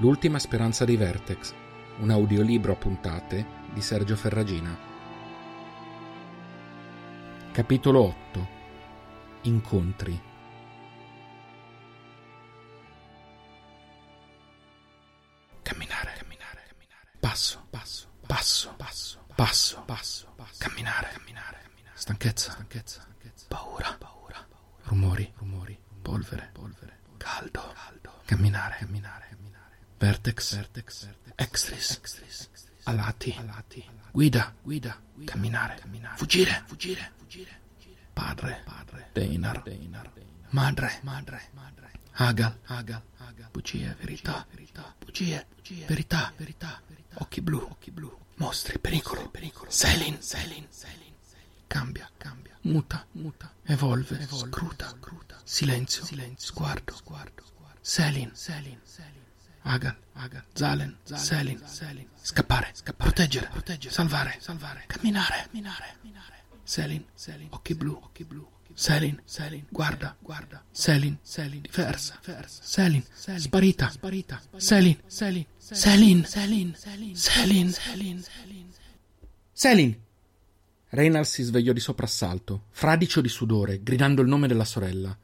L'ultima speranza di Vertex, un audiolibro a puntate di Sergio Ferragina. Capitolo 8 Incontri. Camminare, camminare, camminare. Passo, passo, passo, passo, passo, camminare, camminare, camminare. Stanchezza, stanchezza, paura, paura, rumori, rumori, polvere, polvere, caldo, caldo, camminare, camminare, camminare. Vertex, vertex, extris, alati, alati, guida, guida, camminare, fuggire, fuggire, fuggire. Padre, padre, Deinar, Deinar, madre, madre, madre. Agal, Agal, bugie, verità, bugie, verità, verità, occhi blu, occhi blu, mostri, pericolo, pericolo, Selin, Selin, Selin, cambia, cambia, muta, muta, evolve, scruta, silenzio, silenzio, sguardo, sguardo, Selin, Selin, Selin, Agal, Agal, Zalen, Selin, Selin, scappare, scappare, proteggere, proteggere, salvare, salvare, camminare, camminare, camminare, Selin, Selin, occhi blu, occhi blu, Selin, Selin, guarda, guarda, Selin, Selin, diversa, diversa, Selin, sparita, sparita, Selin, Selin, Selin, Selin, Selin, Selin, Selin. Reynald si svegliò di soprassalto, fradicio di sudore, gridando il nome della sorella.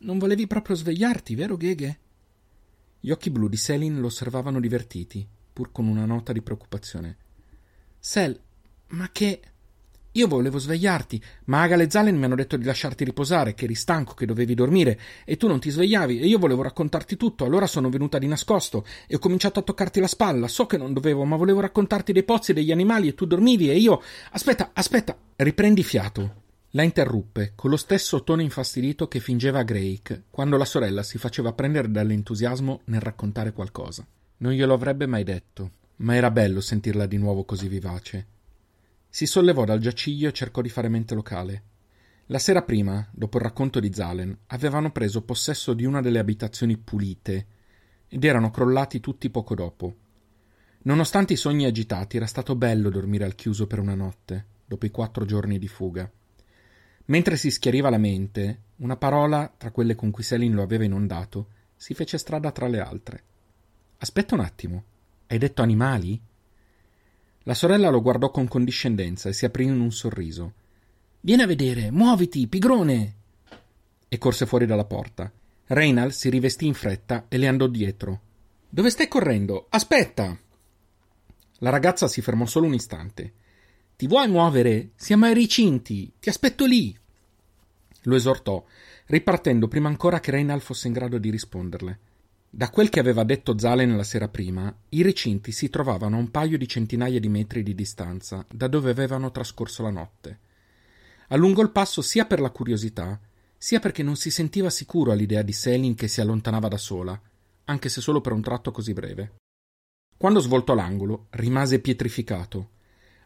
Non volevi proprio svegliarti, vero, Gheghe? Gli occhi blu di Selin lo osservavano divertiti, pur con una nota di preoccupazione. Sel, ma che. Io volevo svegliarti, ma Agal e Zalen mi hanno detto di lasciarti riposare, che eri stanco, che dovevi dormire, e tu non ti svegliavi, e io volevo raccontarti tutto, allora sono venuta di nascosto, e ho cominciato a toccarti la spalla, so che non dovevo, ma volevo raccontarti dei pozzi e degli animali, e tu dormivi, e io. Aspetta, aspetta, riprendi fiato. La interruppe, con lo stesso tono infastidito che fingeva Drake quando la sorella si faceva prendere dall'entusiasmo nel raccontare qualcosa. Non glielo avrebbe mai detto, ma era bello sentirla di nuovo così vivace. Si sollevò dal giaciglio e cercò di fare mente locale. La sera prima, dopo il racconto di Zalen, avevano preso possesso di una delle abitazioni pulite ed erano crollati tutti poco dopo. Nonostante i sogni agitati, era stato bello dormire al chiuso per una notte, dopo i quattro giorni di fuga. Mentre si schiariva la mente, una parola, tra quelle con cui Selin lo aveva inondato, si fece strada tra le altre. Aspetta un attimo, hai detto animali? La sorella lo guardò con condiscendenza e si aprì in un sorriso. Vieni a vedere, muoviti, pigrone! E corse fuori dalla porta. Reynald si rivestì in fretta e le andò dietro. Dove stai correndo? Aspetta! La ragazza si fermò solo un istante. Ti vuoi muovere? Siamo ai recinti. Ti aspetto lì. Lo esortò, ripartendo prima ancora che Reynald fosse in grado di risponderle. Da quel che aveva detto Zalen la sera prima, i recinti si trovavano a un paio di centinaia di metri di distanza da dove avevano trascorso la notte. Allungò il passo sia per la curiosità, sia perché non si sentiva sicuro all'idea di Selin che si allontanava da sola, anche se solo per un tratto così breve. Quando svoltò l'angolo, rimase pietrificato.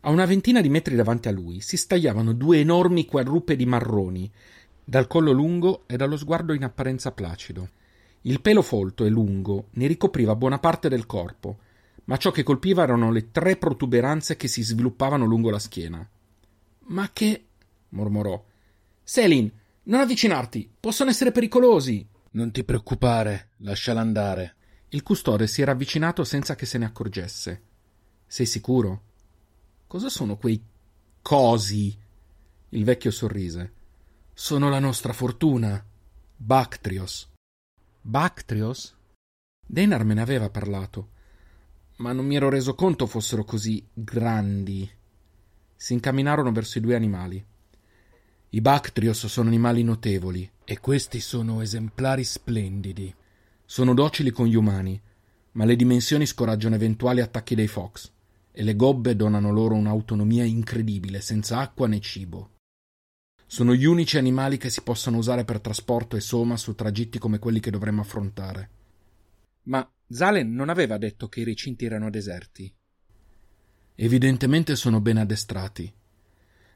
A una ventina di metri davanti a lui si stagliavano due enormi quadrupe di marroni, dal collo lungo e dallo sguardo in apparenza placido. Il pelo folto e lungo ne ricopriva buona parte del corpo, ma ciò che colpiva erano le tre protuberanze che si sviluppavano lungo la schiena. Ma che. mormorò. Selin, non avvicinarti, possono essere pericolosi. Non ti preoccupare, lasciala andare. Il custode si era avvicinato senza che se ne accorgesse. Sei sicuro? Cosa sono quei cosi? Il vecchio sorrise. Sono la nostra fortuna. Bactrios. Bactrios? Denar me ne aveva parlato, ma non mi ero reso conto fossero così grandi. Si incamminarono verso i due animali. I Bactrios sono animali notevoli, e questi sono esemplari splendidi. Sono docili con gli umani, ma le dimensioni scoraggiano eventuali attacchi dei fox, e le gobbe donano loro un'autonomia incredibile, senza acqua né cibo. Sono gli unici animali che si possano usare per trasporto e soma su tragitti come quelli che dovremmo affrontare. Ma Zalen non aveva detto che i recinti erano deserti. Evidentemente sono ben addestrati.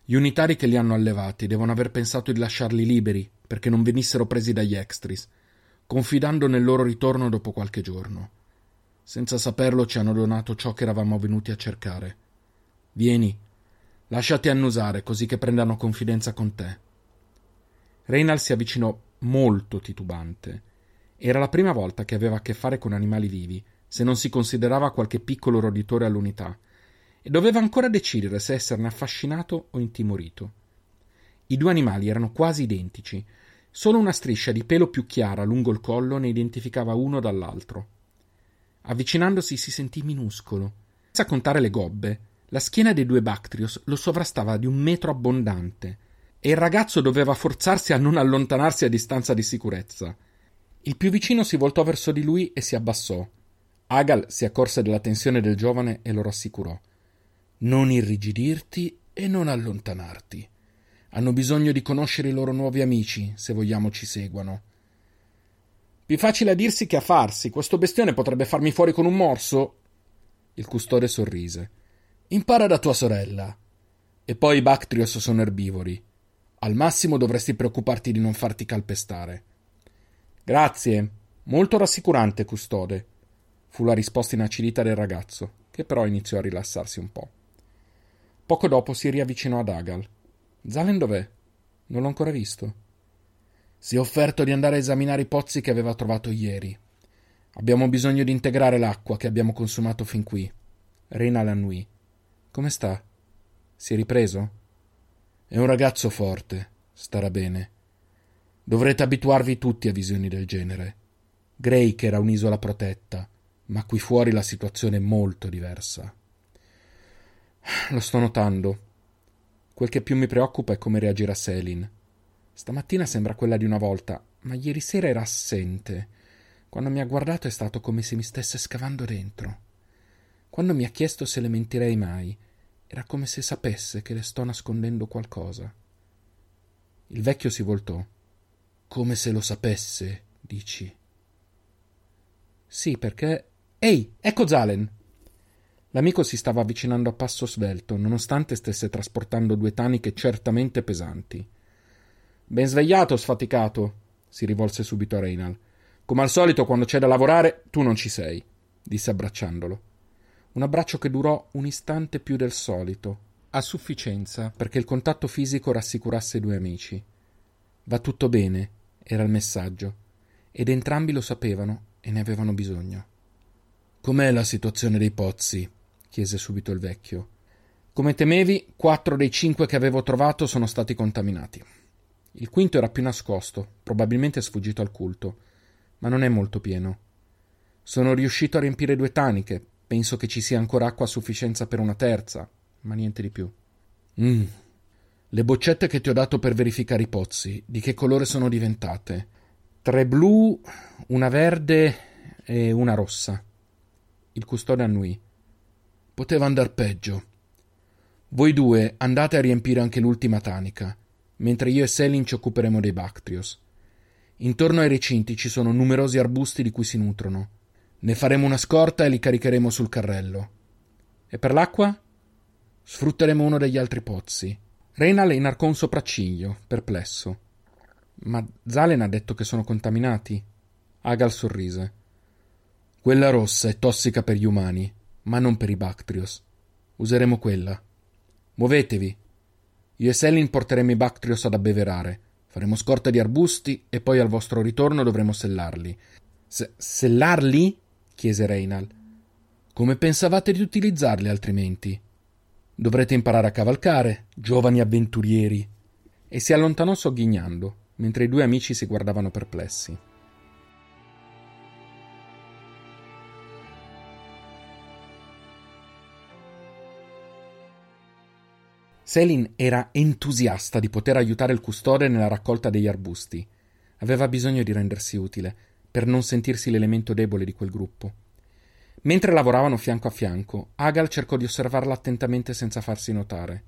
Gli unitari che li hanno allevati devono aver pensato di lasciarli liberi perché non venissero presi dagli extris, confidando nel loro ritorno dopo qualche giorno. Senza saperlo ci hanno donato ciò che eravamo venuti a cercare. Vieni, Lasciati annusare così che prendano confidenza con te. Reynald si avvicinò molto titubante. Era la prima volta che aveva a che fare con animali vivi, se non si considerava qualche piccolo roditore all'unità, e doveva ancora decidere se esserne affascinato o intimorito. I due animali erano quasi identici, solo una striscia di pelo più chiara lungo il collo ne identificava uno dall'altro. Avvicinandosi si sentì minuscolo, senza contare le gobbe, la schiena dei due Bactrios lo sovrastava di un metro abbondante, e il ragazzo doveva forzarsi a non allontanarsi a distanza di sicurezza. Il più vicino si voltò verso di lui e si abbassò. Agal si accorse della tensione del giovane e lo rassicurò. Non irrigidirti e non allontanarti. Hanno bisogno di conoscere i loro nuovi amici, se vogliamo ci seguano. Più facile a dirsi che a farsi. Questo bestione potrebbe farmi fuori con un morso. Il custode sorrise. Impara da tua sorella. E poi i Bactrios sono erbivori. Al massimo dovresti preoccuparti di non farti calpestare. Grazie. Molto rassicurante, custode. Fu la risposta inacidita del ragazzo, che però iniziò a rilassarsi un po'. Poco dopo si riavvicinò ad Agal. Zalen dov'è? Non l'ho ancora visto. Si è offerto di andare a esaminare i pozzi che aveva trovato ieri. Abbiamo bisogno di integrare l'acqua che abbiamo consumato fin qui. Reina l'annui. Come sta? Si è ripreso? È un ragazzo forte, starà bene. Dovrete abituarvi tutti a visioni del genere. Drake era un'isola protetta, ma qui fuori la situazione è molto diversa. Lo sto notando. Quel che più mi preoccupa è come reagirà Selin. Stamattina sembra quella di una volta, ma ieri sera era assente. Quando mi ha guardato è stato come se mi stesse scavando dentro. Quando mi ha chiesto se le mentirei mai, era come se sapesse che le sto nascondendo qualcosa. Il vecchio si voltò. Come se lo sapesse, dici. Sì, perché. Ehi, ecco Zalen! L'amico si stava avvicinando a passo svelto, nonostante stesse trasportando due taniche certamente pesanti. Ben svegliato, sfaticato, si rivolse subito a Reynal. Come al solito, quando c'è da lavorare, tu non ci sei, disse abbracciandolo. Un abbraccio che durò un istante più del solito, a sufficienza perché il contatto fisico rassicurasse i due amici. Va tutto bene, era il messaggio, ed entrambi lo sapevano e ne avevano bisogno. Com'è la situazione dei pozzi? chiese subito il vecchio. Come temevi, quattro dei cinque che avevo trovato sono stati contaminati. Il quinto era più nascosto, probabilmente sfuggito al culto, ma non è molto pieno. Sono riuscito a riempire due taniche, Penso che ci sia ancora acqua a sufficienza per una terza, ma niente di più. Mm. Le boccette che ti ho dato per verificare i pozzi, di che colore sono diventate? Tre blu, una verde e una rossa. Il custode annui. Poteva andar peggio. Voi due andate a riempire anche l'ultima tanica, mentre io e Selin ci occuperemo dei Bactrios. Intorno ai recinti ci sono numerosi arbusti di cui si nutrono. Ne faremo una scorta e li caricheremo sul carrello. E per l'acqua? Sfrutteremo uno degli altri pozzi. Reynal inarcò un sopracciglio, perplesso. Ma Zalen ha detto che sono contaminati. Agal sorrise. Quella rossa è tossica per gli umani, ma non per i Bactrios. Useremo quella. Muovetevi. Io e Selin porteremo i Bactrios ad abbeverare. Faremo scorta di arbusti e poi al vostro ritorno dovremo sellarli. Se- sellarli? chiese Reynal. Come pensavate di utilizzarli altrimenti? Dovrete imparare a cavalcare, giovani avventurieri. E si allontanò sogghignando, mentre i due amici si guardavano perplessi. Selin era entusiasta di poter aiutare il custode nella raccolta degli arbusti. Aveva bisogno di rendersi utile, per non sentirsi l'elemento debole di quel gruppo. Mentre lavoravano fianco a fianco, Agal cercò di osservarla attentamente senza farsi notare.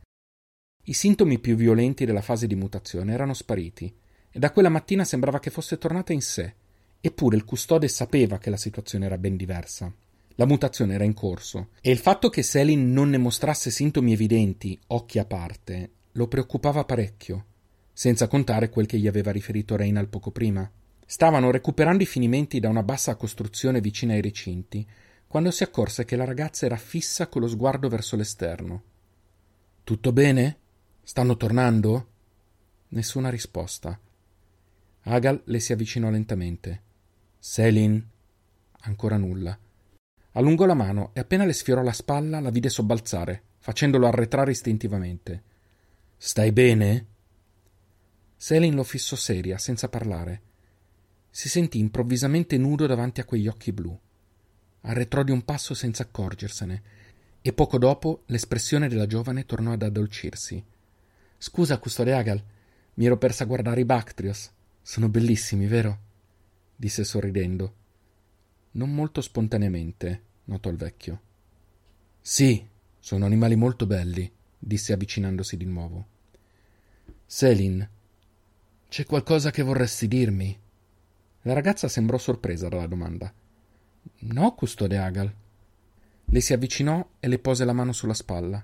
I sintomi più violenti della fase di mutazione erano spariti, e da quella mattina sembrava che fosse tornata in sé, eppure il custode sapeva che la situazione era ben diversa. La mutazione era in corso e il fatto che Selin non ne mostrasse sintomi evidenti, occhi a parte, lo preoccupava parecchio, senza contare quel che gli aveva riferito Reynal poco prima. Stavano recuperando i finimenti da una bassa costruzione vicina ai recinti, quando si accorse che la ragazza era fissa con lo sguardo verso l'esterno. Tutto bene? Stanno tornando? Nessuna risposta. Agal le si avvicinò lentamente. Selin? Ancora nulla. Allungò la mano e appena le sfiorò la spalla la vide sobbalzare, facendolo arretrare istintivamente. Stai bene? Selin lo fissò seria, senza parlare. Si sentì improvvisamente nudo davanti a quegli occhi blu. Arretrò di un passo senza accorgersene, e poco dopo l'espressione della giovane tornò ad addolcirsi. Scusa, custode Agal, mi ero persa a guardare i Bactrios. Sono bellissimi, vero? disse sorridendo. Non molto spontaneamente, notò il vecchio. Sì, sono animali molto belli, disse avvicinandosi di nuovo. Selin, c'è qualcosa che vorresti dirmi? La ragazza sembrò sorpresa dalla domanda. No, custode Agal. Le si avvicinò e le pose la mano sulla spalla.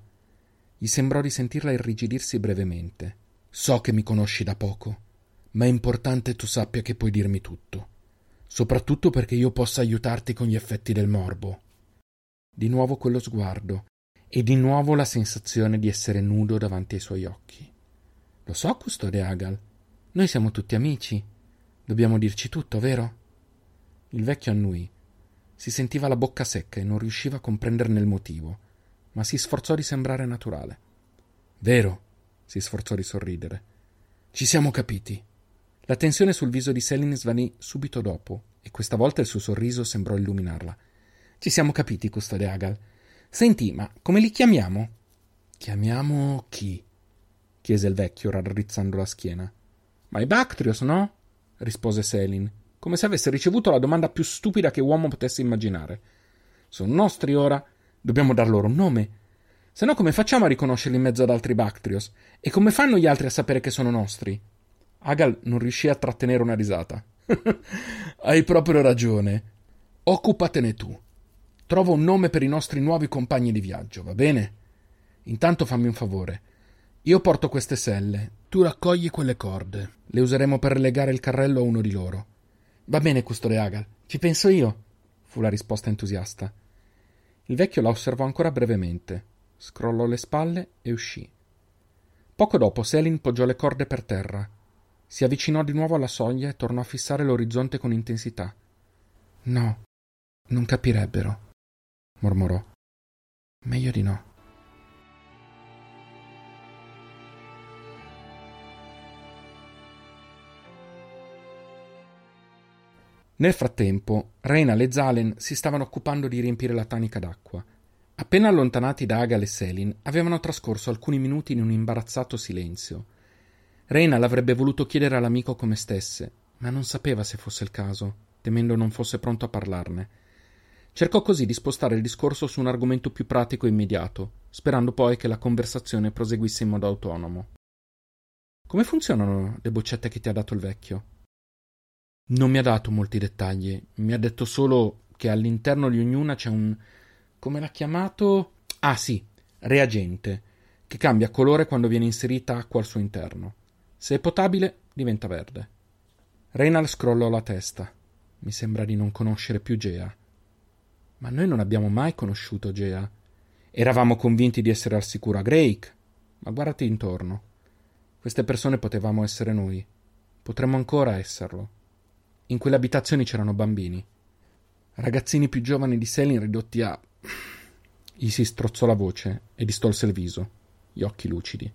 Gli sembrò di sentirla irrigidirsi brevemente. So che mi conosci da poco, ma è importante tu sappia che puoi dirmi tutto, soprattutto perché io possa aiutarti con gli effetti del morbo. Di nuovo quello sguardo e di nuovo la sensazione di essere nudo davanti ai suoi occhi. Lo so, custode Agal. Noi siamo tutti amici. Dobbiamo dirci tutto, vero? Il vecchio annui. Si sentiva la bocca secca e non riusciva a comprenderne il motivo, ma si sforzò di sembrare naturale. Vero, si sforzò di sorridere. Ci siamo capiti. La tensione sul viso di Selin svanì subito dopo, e questa volta il suo sorriso sembrò illuminarla. Ci siamo capiti, custode Agal. Senti, ma come li chiamiamo? Chiamiamo chi? chiese il vecchio, raddrizzando la schiena. Ma i Bactrios, no? rispose Selin, come se avesse ricevuto la domanda più stupida che uomo potesse immaginare. Sono nostri ora. Dobbiamo dar loro un nome. Se no, come facciamo a riconoscerli in mezzo ad altri Bactrios? E come fanno gli altri a sapere che sono nostri? Agal non riuscì a trattenere una risata. Hai proprio ragione. Occupatene tu. Trovo un nome per i nostri nuovi compagni di viaggio, va bene? Intanto fammi un favore. Io porto queste selle, tu raccogli quelle corde. Le useremo per legare il carrello a uno di loro. Va bene, custode Agal, ci penso io, fu la risposta entusiasta. Il vecchio la osservò ancora brevemente, scrollò le spalle e uscì. Poco dopo Selin poggiò le corde per terra. Si avvicinò di nuovo alla soglia e tornò a fissare l'orizzonte con intensità. No, non capirebbero mormorò. Meglio di no. Nel frattempo, Reina e Zalen si stavano occupando di riempire la tanica d'acqua. Appena allontanati da Agal e Selin, avevano trascorso alcuni minuti in un imbarazzato silenzio. Reina l'avrebbe voluto chiedere all'amico come stesse, ma non sapeva se fosse il caso, temendo non fosse pronto a parlarne. Cercò così di spostare il discorso su un argomento più pratico e immediato, sperando poi che la conversazione proseguisse in modo autonomo. Come funzionano le boccette che ti ha dato il vecchio? Non mi ha dato molti dettagli, mi ha detto solo che all'interno di ognuna c'è un. come l'ha chiamato? Ah sì, reagente, che cambia colore quando viene inserita acqua al suo interno. Se è potabile, diventa verde. Reynald scrollò la testa. Mi sembra di non conoscere più Gea. Ma noi non abbiamo mai conosciuto Gea. Eravamo convinti di essere al sicuro a Drake, ma guardati intorno. Queste persone potevamo essere noi. Potremmo ancora esserlo. In quelle abitazioni c'erano bambini. Ragazzini più giovani di Selin ridotti a. Gli si strozzò la voce e distolse il viso, gli occhi lucidi.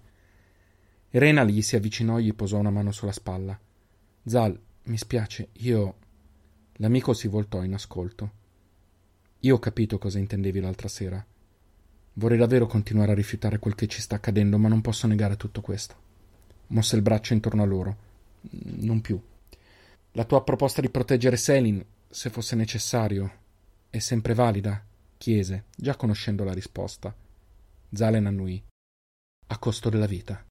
Renal gli si avvicinò e gli posò una mano sulla spalla. Zal, mi spiace, io. L'amico si voltò in ascolto. Io ho capito cosa intendevi l'altra sera. Vorrei davvero continuare a rifiutare quel che ci sta accadendo, ma non posso negare tutto questo. Mosse il braccio intorno a loro. Non più. La tua proposta di proteggere Selin, se fosse necessario, è sempre valida? chiese, già conoscendo la risposta. Zalen annui. A costo della vita.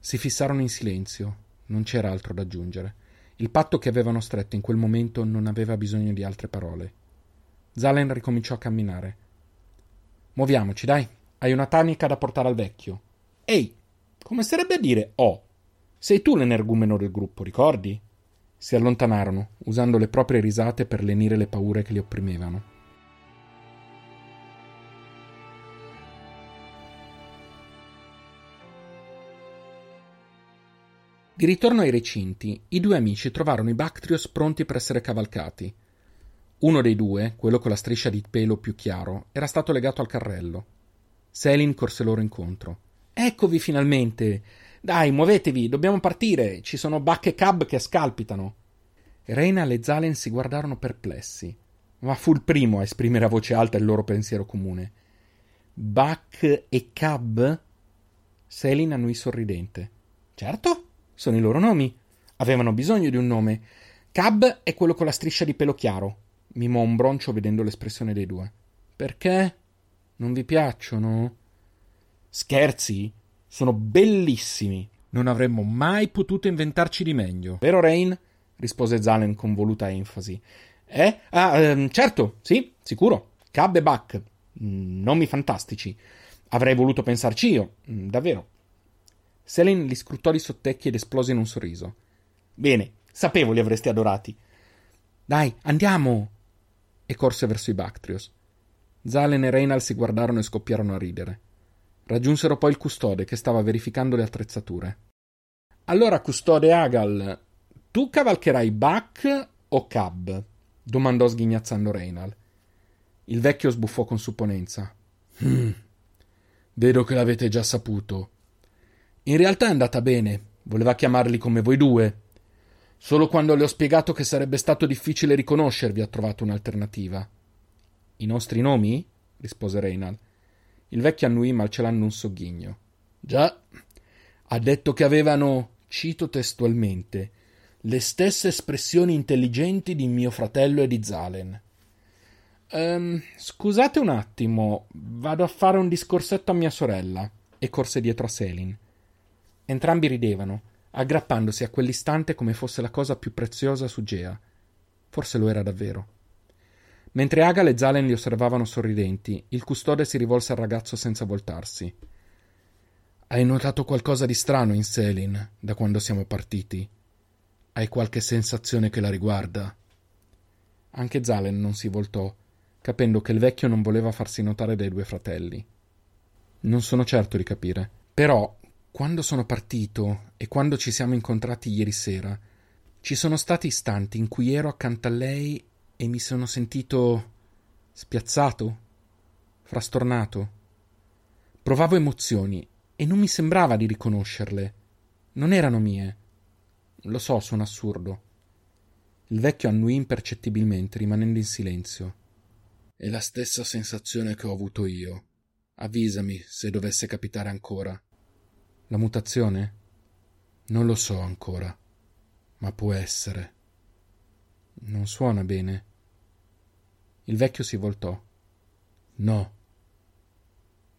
Si fissarono in silenzio, non c'era altro da aggiungere. Il patto che avevano stretto in quel momento non aveva bisogno di altre parole. Zalen ricominciò a camminare. Muoviamoci, dai. Hai una tanica da portare al vecchio. Ehi, come sarebbe a dire oh? Sei tu l'energumeno del gruppo, ricordi? Si allontanarono, usando le proprie risate per lenire le paure che li opprimevano. Di ritorno ai recinti, i due amici trovarono i Bactrios pronti per essere cavalcati. Uno dei due, quello con la striscia di pelo più chiaro, era stato legato al carrello. Selin corse loro incontro. Eccovi finalmente! Dai, muovetevi, dobbiamo partire! Ci sono Buck e Cab che scalpitano! Reina e Zalen si guardarono perplessi, ma fu il primo a esprimere a voce alta il loro pensiero comune. Buck e Cab? Selin annui sorridente. Certo, sono i loro nomi. Avevano bisogno di un nome. Cab è quello con la striscia di pelo chiaro. Mimò un broncio vedendo l'espressione dei due. Perché? Non vi piacciono? Scherzi? Sono bellissimi. Non avremmo mai potuto inventarci di meglio. Vero, Rain? rispose Zalen con voluta enfasi. Eh? Ah, ehm, certo, sì, sicuro. Cab e Buck. Mm, nomi fantastici. Avrei voluto pensarci io, mm, davvero. Selene li scrutò di sottecchi ed esplose in un sorriso. Bene, sapevo li avresti adorati. Dai, andiamo! E corse verso i Bactrios. Zalen e Reynal si guardarono e scoppiarono a ridere. Raggiunsero poi il custode che stava verificando le attrezzature. Allora, custode Agal, tu cavalcherai Buck o Cab? domandò sghignazzando Reynal. Il vecchio sbuffò con supponenza. Mm. Vedo che l'avete già saputo. In realtà è andata bene, voleva chiamarli come voi due. Solo quando le ho spiegato che sarebbe stato difficile riconoscervi ha trovato un'alternativa. I nostri nomi? rispose Reynal. Il vecchio annui malcelando un sogghigno. Già, ha detto che avevano, cito testualmente, le stesse espressioni intelligenti di mio fratello e di Zalen. Um, scusate un attimo, vado a fare un discorsetto a mia sorella. E corse dietro a Selin. Entrambi ridevano, aggrappandosi a quell'istante come fosse la cosa più preziosa su Gea. Forse lo era davvero. Mentre Agal e Zalen li osservavano sorridenti, il custode si rivolse al ragazzo senza voltarsi. Hai notato qualcosa di strano in Selin da quando siamo partiti? Hai qualche sensazione che la riguarda? Anche Zalen non si voltò, capendo che il vecchio non voleva farsi notare dai due fratelli. Non sono certo di capire. Però quando sono partito e quando ci siamo incontrati ieri sera, ci sono stati istanti in cui ero accanto a lei e mi sono sentito spiazzato, frastornato. Provavo emozioni e non mi sembrava di riconoscerle. Non erano mie. Lo so, sono assurdo. Il vecchio annui impercettibilmente, rimanendo in silenzio. È la stessa sensazione che ho avuto io. Avvisami se dovesse capitare ancora. La mutazione? Non lo so ancora, ma può essere. Non suona bene. Il vecchio si voltò. No.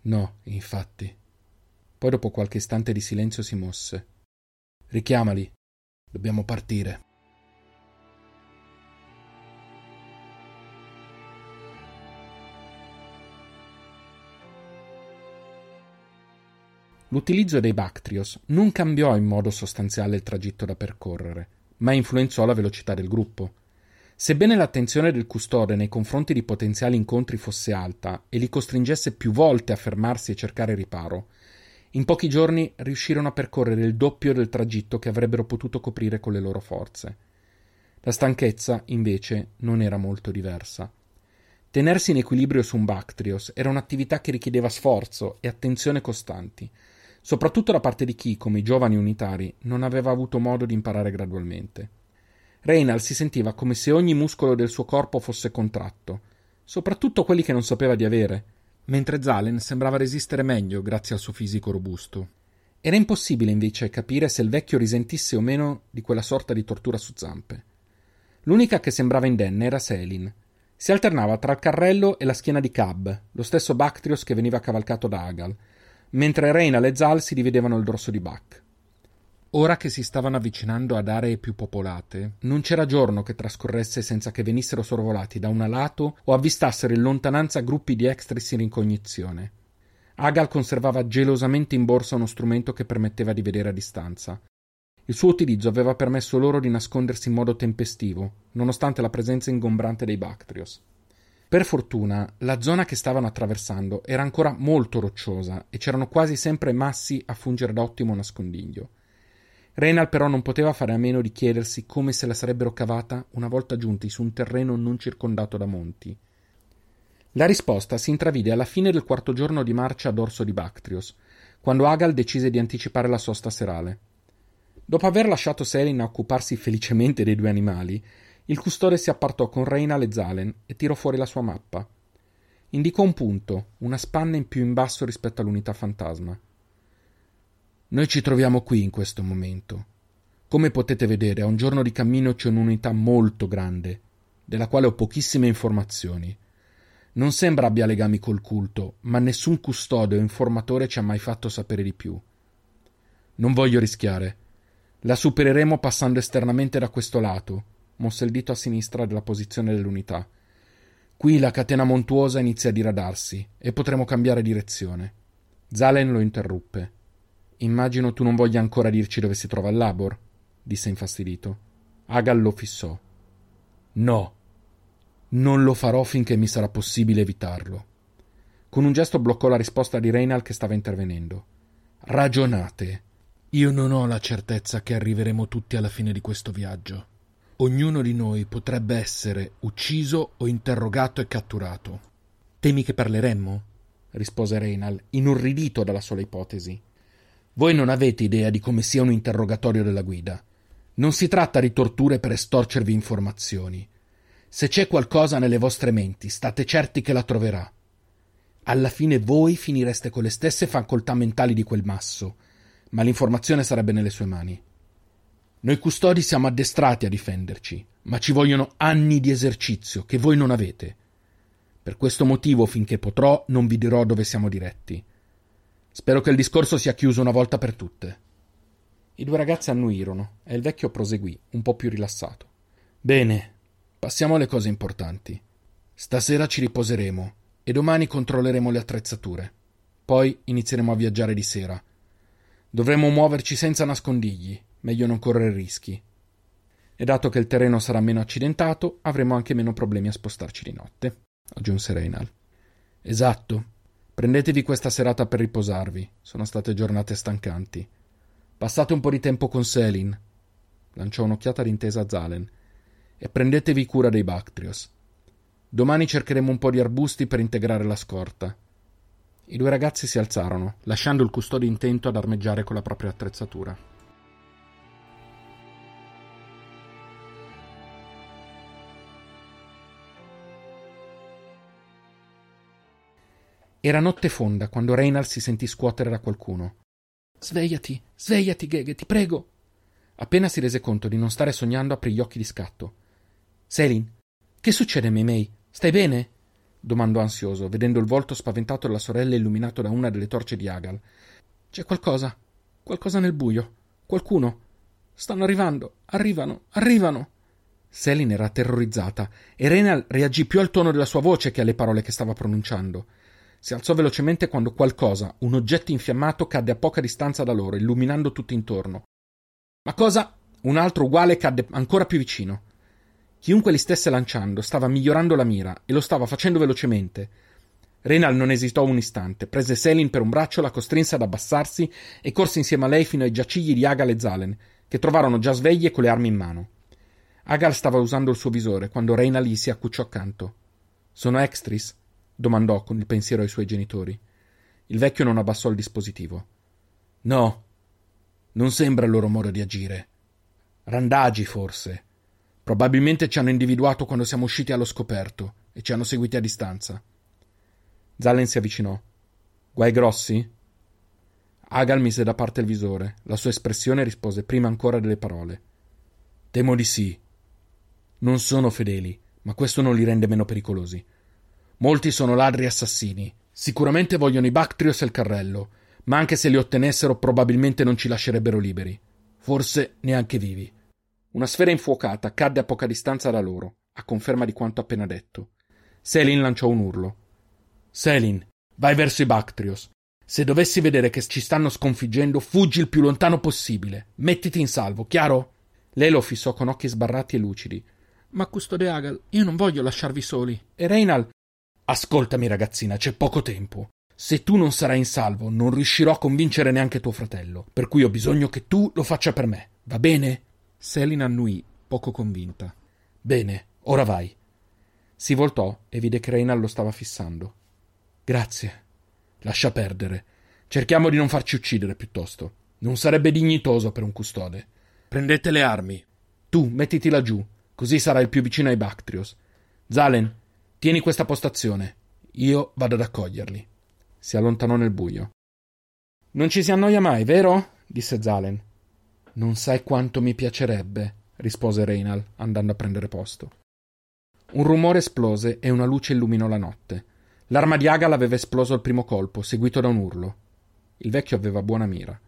No, infatti. Poi dopo qualche istante di silenzio si mosse. Richiamali. Dobbiamo partire. L'utilizzo dei Bactrios non cambiò in modo sostanziale il tragitto da percorrere, ma influenzò la velocità del gruppo. Sebbene l'attenzione del custode nei confronti di potenziali incontri fosse alta e li costringesse più volte a fermarsi e cercare riparo, in pochi giorni riuscirono a percorrere il doppio del tragitto che avrebbero potuto coprire con le loro forze. La stanchezza, invece, non era molto diversa. Tenersi in equilibrio su un Bactrios era un'attività che richiedeva sforzo e attenzione costanti, soprattutto da parte di chi, come i giovani unitari, non aveva avuto modo di imparare gradualmente. Reynald si sentiva come se ogni muscolo del suo corpo fosse contratto, soprattutto quelli che non sapeva di avere, mentre Zalen sembrava resistere meglio grazie al suo fisico robusto. Era impossibile invece capire se il vecchio risentisse o meno di quella sorta di tortura su zampe. L'unica che sembrava indenne era Selin. Si alternava tra il carrello e la schiena di Cab, lo stesso Bactrios che veniva cavalcato da Agal, mentre Reynal e Zal si dividevano il dorso di Buck. Ora che si stavano avvicinando ad aree più popolate, non c'era giorno che trascorresse senza che venissero sorvolati da un lato o avvistassero in lontananza gruppi di extris in incognizione. Agal conservava gelosamente in borsa uno strumento che permetteva di vedere a distanza. Il suo utilizzo aveva permesso loro di nascondersi in modo tempestivo, nonostante la presenza ingombrante dei Bactrios. Per fortuna, la zona che stavano attraversando era ancora molto rocciosa e c'erano quasi sempre massi a fungere da ottimo nascondiglio. Reynal però non poteva fare a meno di chiedersi come se la sarebbero cavata una volta giunti su un terreno non circondato da monti. La risposta si intravide alla fine del quarto giorno di marcia a dorso di Bactrios, quando Agal decise di anticipare la sosta serale. Dopo aver lasciato Selin a occuparsi felicemente dei due animali, il custode si appartò con Reynal e Zalen e tirò fuori la sua mappa. Indicò un punto, una spanna in più in basso rispetto all'unità fantasma. Noi ci troviamo qui in questo momento. Come potete vedere, a un giorno di cammino c'è un'unità molto grande, della quale ho pochissime informazioni. Non sembra abbia legami col culto, ma nessun custode o informatore ci ha mai fatto sapere di più. Non voglio rischiare. La supereremo passando esternamente da questo lato, mosse il dito a sinistra della posizione dell'unità. Qui la catena montuosa inizia a diradarsi e potremo cambiare direzione. Zalen lo interruppe. Immagino tu non voglia ancora dirci dove si trova il Labor, disse infastidito. Agal lo fissò. No, non lo farò finché mi sarà possibile evitarlo. Con un gesto bloccò la risposta di Reynal che stava intervenendo. Ragionate. Io non ho la certezza che arriveremo tutti alla fine di questo viaggio. Ognuno di noi potrebbe essere ucciso o interrogato e catturato. Temi che parleremmo? rispose Reynal, inorridito dalla sola ipotesi. Voi non avete idea di come sia un interrogatorio della guida. Non si tratta di torture per estorcervi informazioni. Se c'è qualcosa nelle vostre menti, state certi che la troverà. Alla fine voi finireste con le stesse facoltà mentali di quel masso, ma l'informazione sarebbe nelle sue mani. Noi custodi siamo addestrati a difenderci, ma ci vogliono anni di esercizio che voi non avete. Per questo motivo, finché potrò, non vi dirò dove siamo diretti. Spero che il discorso sia chiuso una volta per tutte. I due ragazzi annuirono e il vecchio proseguì, un po' più rilassato. Bene, passiamo alle cose importanti. Stasera ci riposeremo e domani controlleremo le attrezzature. Poi inizieremo a viaggiare di sera. Dovremo muoverci senza nascondigli meglio non correre rischi. E dato che il terreno sarà meno accidentato, avremo anche meno problemi a spostarci di notte, aggiunse Reynal. Esatto. Prendetevi questa serata per riposarvi. Sono state giornate stancanti. Passate un po' di tempo con Selin. Lanciò un'occhiata d'intesa a Zalen. E prendetevi cura dei Bactrios. Domani cercheremo un po' di arbusti per integrare la scorta. I due ragazzi si alzarono, lasciando il custode intento ad armeggiare con la propria attrezzatura. Era notte fonda quando Reynald si sentì scuotere da qualcuno. Svegliati, svegliati, Gege, ti prego. Appena si rese conto di non stare sognando, aprì gli occhi di scatto. Selin, che succede, Meimei? Stai bene? domandò ansioso, vedendo il volto spaventato della sorella illuminato da una delle torce di Agal. C'è qualcosa, qualcosa nel buio. Qualcuno. Stanno arrivando, arrivano, arrivano. Selin era terrorizzata e Renal reagì più al tono della sua voce che alle parole che stava pronunciando. Si alzò velocemente quando qualcosa, un oggetto infiammato, cadde a poca distanza da loro, illuminando tutto intorno. Ma cosa? Un altro uguale cadde ancora più vicino. Chiunque li stesse lanciando stava migliorando la mira e lo stava facendo velocemente. Renal non esitò un istante, prese Selin per un braccio, la costrinse ad abbassarsi e corse insieme a lei fino ai giacigli di Agal e Zalen, che trovarono già svegli e con le armi in mano. Agal stava usando il suo visore quando Reynal gli si accucciò accanto. Sono extris? Domandò con il pensiero ai suoi genitori. Il vecchio non abbassò il dispositivo. No, non sembra il loro modo di agire. Randagi, forse. Probabilmente ci hanno individuato quando siamo usciti allo scoperto e ci hanno seguiti a distanza. Zallen si avvicinò. Guai grossi? Agal mise da parte il visore. La sua espressione rispose prima ancora delle parole. Temo di sì. Non sono fedeli, ma questo non li rende meno pericolosi. Molti sono ladri assassini. Sicuramente vogliono i Bactrios e il carrello, ma anche se li ottenessero probabilmente non ci lascerebbero liberi. Forse neanche vivi. Una sfera infuocata cadde a poca distanza da loro, a conferma di quanto appena detto. Selin lanciò un urlo. Selin, vai verso i Bactrios. Se dovessi vedere che ci stanno sconfiggendo, fuggi il più lontano possibile. Mettiti in salvo, chiaro? Lei lo fissò con occhi sbarrati e lucidi. Ma custode Agal, io non voglio lasciarvi soli. E Reinal. Ascoltami, ragazzina, c'è poco tempo. Se tu non sarai in salvo, non riuscirò a convincere neanche tuo fratello. Per cui ho bisogno che tu lo faccia per me. Va bene? Selin annuì, poco convinta. Bene, ora vai. Si voltò e vide che Reinal lo stava fissando. Grazie. Lascia perdere. Cerchiamo di non farci uccidere piuttosto. Non sarebbe dignitoso per un custode. Prendete le armi. Tu, mettiti laggiù, così sarai il più vicino ai Bactrios. Zalen, tieni questa postazione. Io vado ad accoglierli. Si allontanò nel buio. Non ci si annoia mai, vero? disse Zalen. Non sai quanto mi piacerebbe, rispose Reinal, andando a prendere posto. Un rumore esplose e una luce illuminò la notte. L'arma di Agal aveva esploso al primo colpo, seguito da un urlo. Il vecchio aveva buona mira.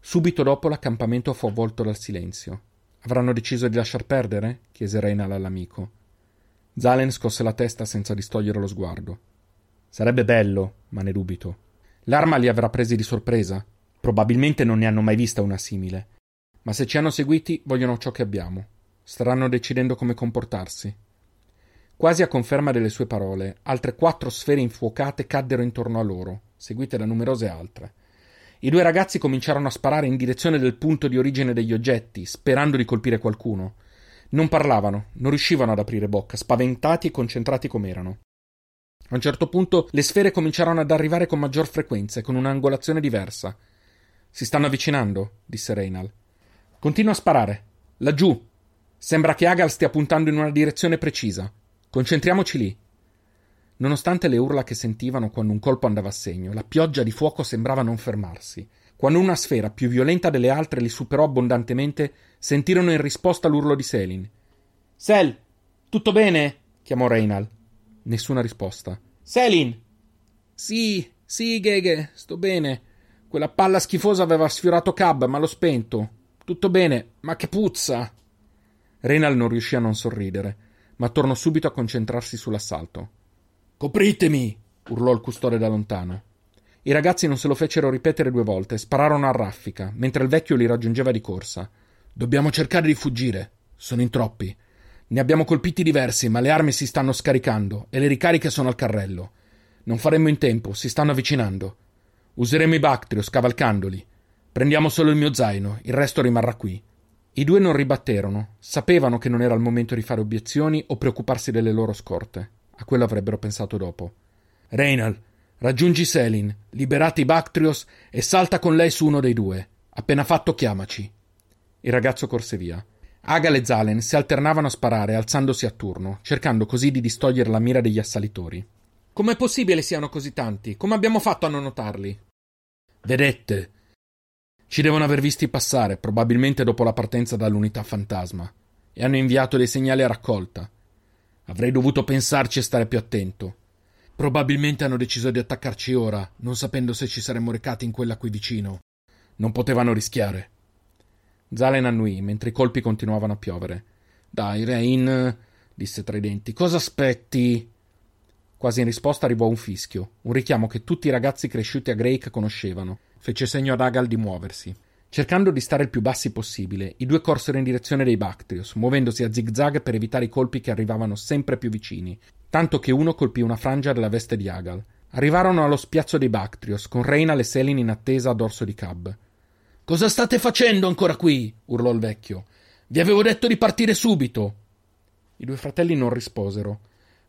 Subito dopo l'accampamento fu avvolto dal silenzio. Avranno deciso di lasciar perdere? chiese Reinal all'amico. Zalen scosse la testa senza distogliere lo sguardo. Sarebbe bello, ma ne dubito. L'arma li avrà presi di sorpresa. Probabilmente non ne hanno mai vista una simile. Ma se ci hanno seguiti, vogliono ciò che abbiamo. Staranno decidendo come comportarsi. Quasi a conferma delle sue parole, altre quattro sfere infuocate caddero intorno a loro, seguite da numerose altre. I due ragazzi cominciarono a sparare in direzione del punto di origine degli oggetti, sperando di colpire qualcuno. Non parlavano, non riuscivano ad aprire bocca, spaventati e concentrati com'erano. A un certo punto le sfere cominciarono ad arrivare con maggior frequenza e con un'angolazione diversa. Si stanno avvicinando, disse Reynal. Continua a sparare. Laggiù. Sembra che Agal stia puntando in una direzione precisa. Concentriamoci lì. Nonostante le urla che sentivano quando un colpo andava a segno, la pioggia di fuoco sembrava non fermarsi. Quando una sfera più violenta delle altre li superò abbondantemente, sentirono in risposta l'urlo di Selin. Sel, tutto bene? chiamò Reynal. Nessuna risposta. Selin! Sì, sì, Gege, sto bene. Quella palla schifosa aveva sfiorato Cab, ma l'ho spento. Tutto bene, ma che puzza! Reynal non riuscì a non sorridere ma tornò subito a concentrarsi sull'assalto. Copritemi! urlò il custode da lontano. I ragazzi non se lo fecero ripetere due volte, spararono a raffica, mentre il vecchio li raggiungeva di corsa. Dobbiamo cercare di fuggire. Sono in troppi. Ne abbiamo colpiti diversi, ma le armi si stanno scaricando e le ricariche sono al carrello. Non faremmo in tempo, si stanno avvicinando. Useremo i Bactrio scavalcandoli. Prendiamo solo il mio zaino, il resto rimarrà qui. I due non ribatterono, sapevano che non era il momento di fare obiezioni o preoccuparsi delle loro scorte. A quello avrebbero pensato dopo. Reynal, raggiungi Selin, liberati i Bactrios e salta con lei su uno dei due. Appena fatto chiamaci. Il ragazzo corse via. Agal e Zalen si alternavano a sparare alzandosi a turno, cercando così di distogliere la mira degli assalitori. Com'è possibile siano così tanti? Come abbiamo fatto a non notarli? Vedette, ci devono aver visti passare, probabilmente dopo la partenza dall'unità fantasma, e hanno inviato dei segnali a raccolta. Avrei dovuto pensarci e stare più attento. Probabilmente hanno deciso di attaccarci ora, non sapendo se ci saremmo recati in quella qui vicino. Non potevano rischiare. Zalen annui, mentre i colpi continuavano a piovere. Dai, Rain, disse tra i denti, cosa aspetti? Quasi in risposta arrivò un fischio, un richiamo che tutti i ragazzi cresciuti a Drake conoscevano. Fece segno ad Agal di muoversi. Cercando di stare il più bassi possibile, i due corsero in direzione dei Bactrios, muovendosi a zig-zag per evitare i colpi che arrivavano sempre più vicini, tanto che uno colpì una frangia della veste di Agal. Arrivarono allo spiazzo dei Bactrios, con Reina e Selin in attesa a dorso di Cab. Cosa state facendo ancora qui? urlò il vecchio. Vi avevo detto di partire subito. I due fratelli non risposero.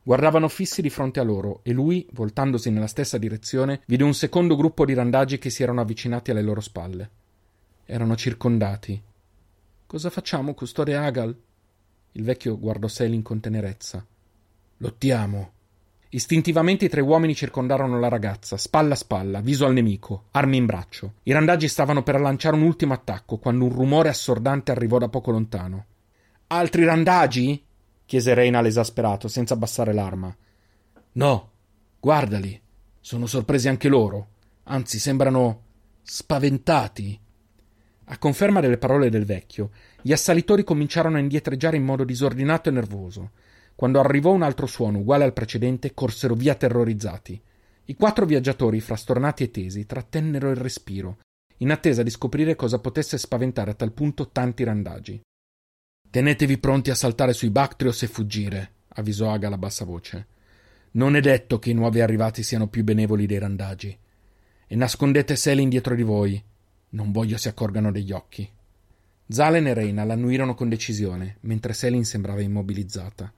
Guardavano fissi di fronte a loro e lui, voltandosi nella stessa direzione, vide un secondo gruppo di randagi che si erano avvicinati alle loro spalle. Erano circondati. Cosa facciamo, custode Agal? Il vecchio guardò Selin con tenerezza. Lottiamo. Istintivamente i tre uomini circondarono la ragazza, spalla a spalla, viso al nemico, armi in braccio. I randaggi stavano per lanciare un ultimo attacco quando un rumore assordante arrivò da poco lontano. Altri randagi? chiese Reynal esasperato, senza abbassare l'arma. No, guardali. Sono sorpresi anche loro. Anzi, sembrano spaventati. A conferma delle parole del vecchio, gli assalitori cominciarono a indietreggiare in modo disordinato e nervoso. Quando arrivò un altro suono uguale al precedente, corsero via terrorizzati. I quattro viaggiatori, frastornati e tesi, trattennero il respiro, in attesa di scoprire cosa potesse spaventare a tal punto tanti randagi. Tenetevi pronti a saltare sui Bactrios e fuggire, avvisò Aga a bassa voce. Non è detto che i nuovi arrivati siano più benevoli dei randagi. E nascondete Selin dietro di voi. Non voglio si accorgano degli occhi. Zalen e Reina l'annuirono con decisione, mentre Selin sembrava immobilizzata.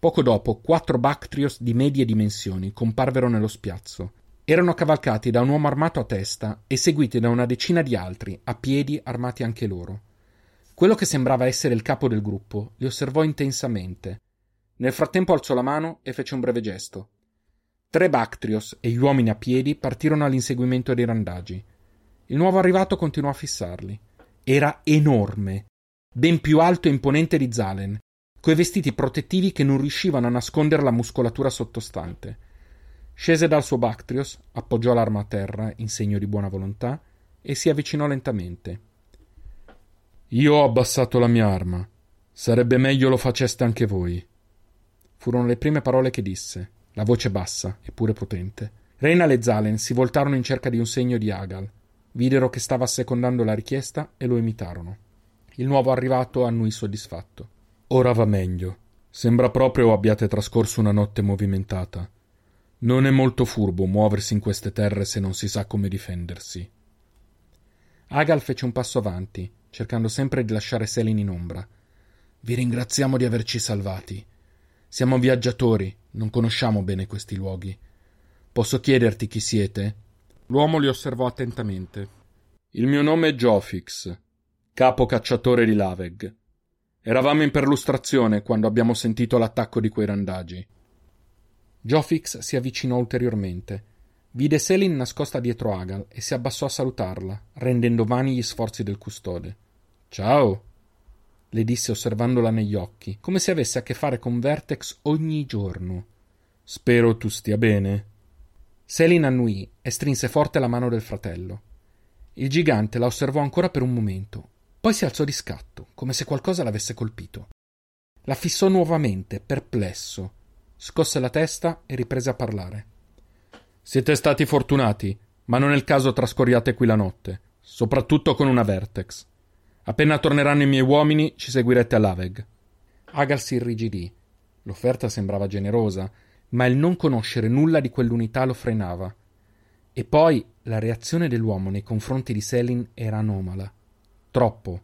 Poco dopo, quattro Bactrios di medie dimensioni comparvero nello spiazzo. Erano cavalcati da un uomo armato a testa e seguiti da una decina di altri, a piedi, armati anche loro. Quello che sembrava essere il capo del gruppo li osservò intensamente. Nel frattempo alzò la mano e fece un breve gesto. Tre Bactrios e gli uomini a piedi partirono all'inseguimento dei randagi. Il nuovo arrivato continuò a fissarli. Era enorme, ben più alto e imponente di Zalen, coi vestiti protettivi che non riuscivano a nascondere la muscolatura sottostante. Scese dal suo Bactrios, appoggiò l'arma a terra in segno di buona volontà e si avvicinò lentamente. Io ho abbassato la mia arma. Sarebbe meglio lo faceste anche voi. Furono le prime parole che disse, la voce bassa, eppure potente. Reynal e Zalen si voltarono in cerca di un segno di Agal. Videro che stava assecondando la richiesta e lo imitarono. Il nuovo arrivato annui soddisfatto. Ora va meglio. Sembra proprio abbiate trascorso una notte movimentata. Non è molto furbo muoversi in queste terre se non si sa come difendersi. Agal fece un passo avanti, cercando sempre di lasciare Selin in ombra. Vi ringraziamo di averci salvati. Siamo viaggiatori, non conosciamo bene questi luoghi. Posso chiederti chi siete? L'uomo li osservò attentamente. Il mio nome è Giofix, capo cacciatore di Laveg. Eravamo in perlustrazione quando abbiamo sentito l'attacco di quei randagi. Jofix si avvicinò ulteriormente. Vide Selin nascosta dietro Agal e si abbassò a salutarla, rendendo vani gli sforzi del custode. Ciao, le disse osservandola negli occhi, come se avesse a che fare con Vertex ogni giorno. Spero tu stia bene. Selin annuì e strinse forte la mano del fratello. Il gigante la osservò ancora per un momento, poi si alzò di scatto, come se qualcosa l'avesse colpito. La fissò nuovamente, perplesso. Scosse la testa e riprese a parlare. Siete stati fortunati, ma non è il caso trascorriate qui la notte, soprattutto con una Vertex. Appena torneranno i miei uomini, ci seguirete a Laveg. Agal si irrigidì. L'offerta sembrava generosa, ma il non conoscere nulla di quell'unità lo frenava. E poi la reazione dell'uomo nei confronti di Selin era anomala. Troppo.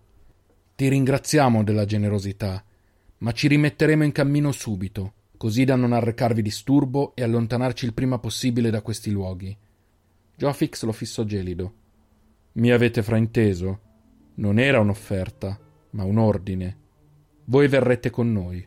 Ti ringraziamo della generosità, ma ci rimetteremo in cammino subito, così da non arrecarvi disturbo e allontanarci il prima possibile da questi luoghi. Jofix lo fissò gelido. Mi avete frainteso? Non era un'offerta, ma un ordine. Voi verrete con noi.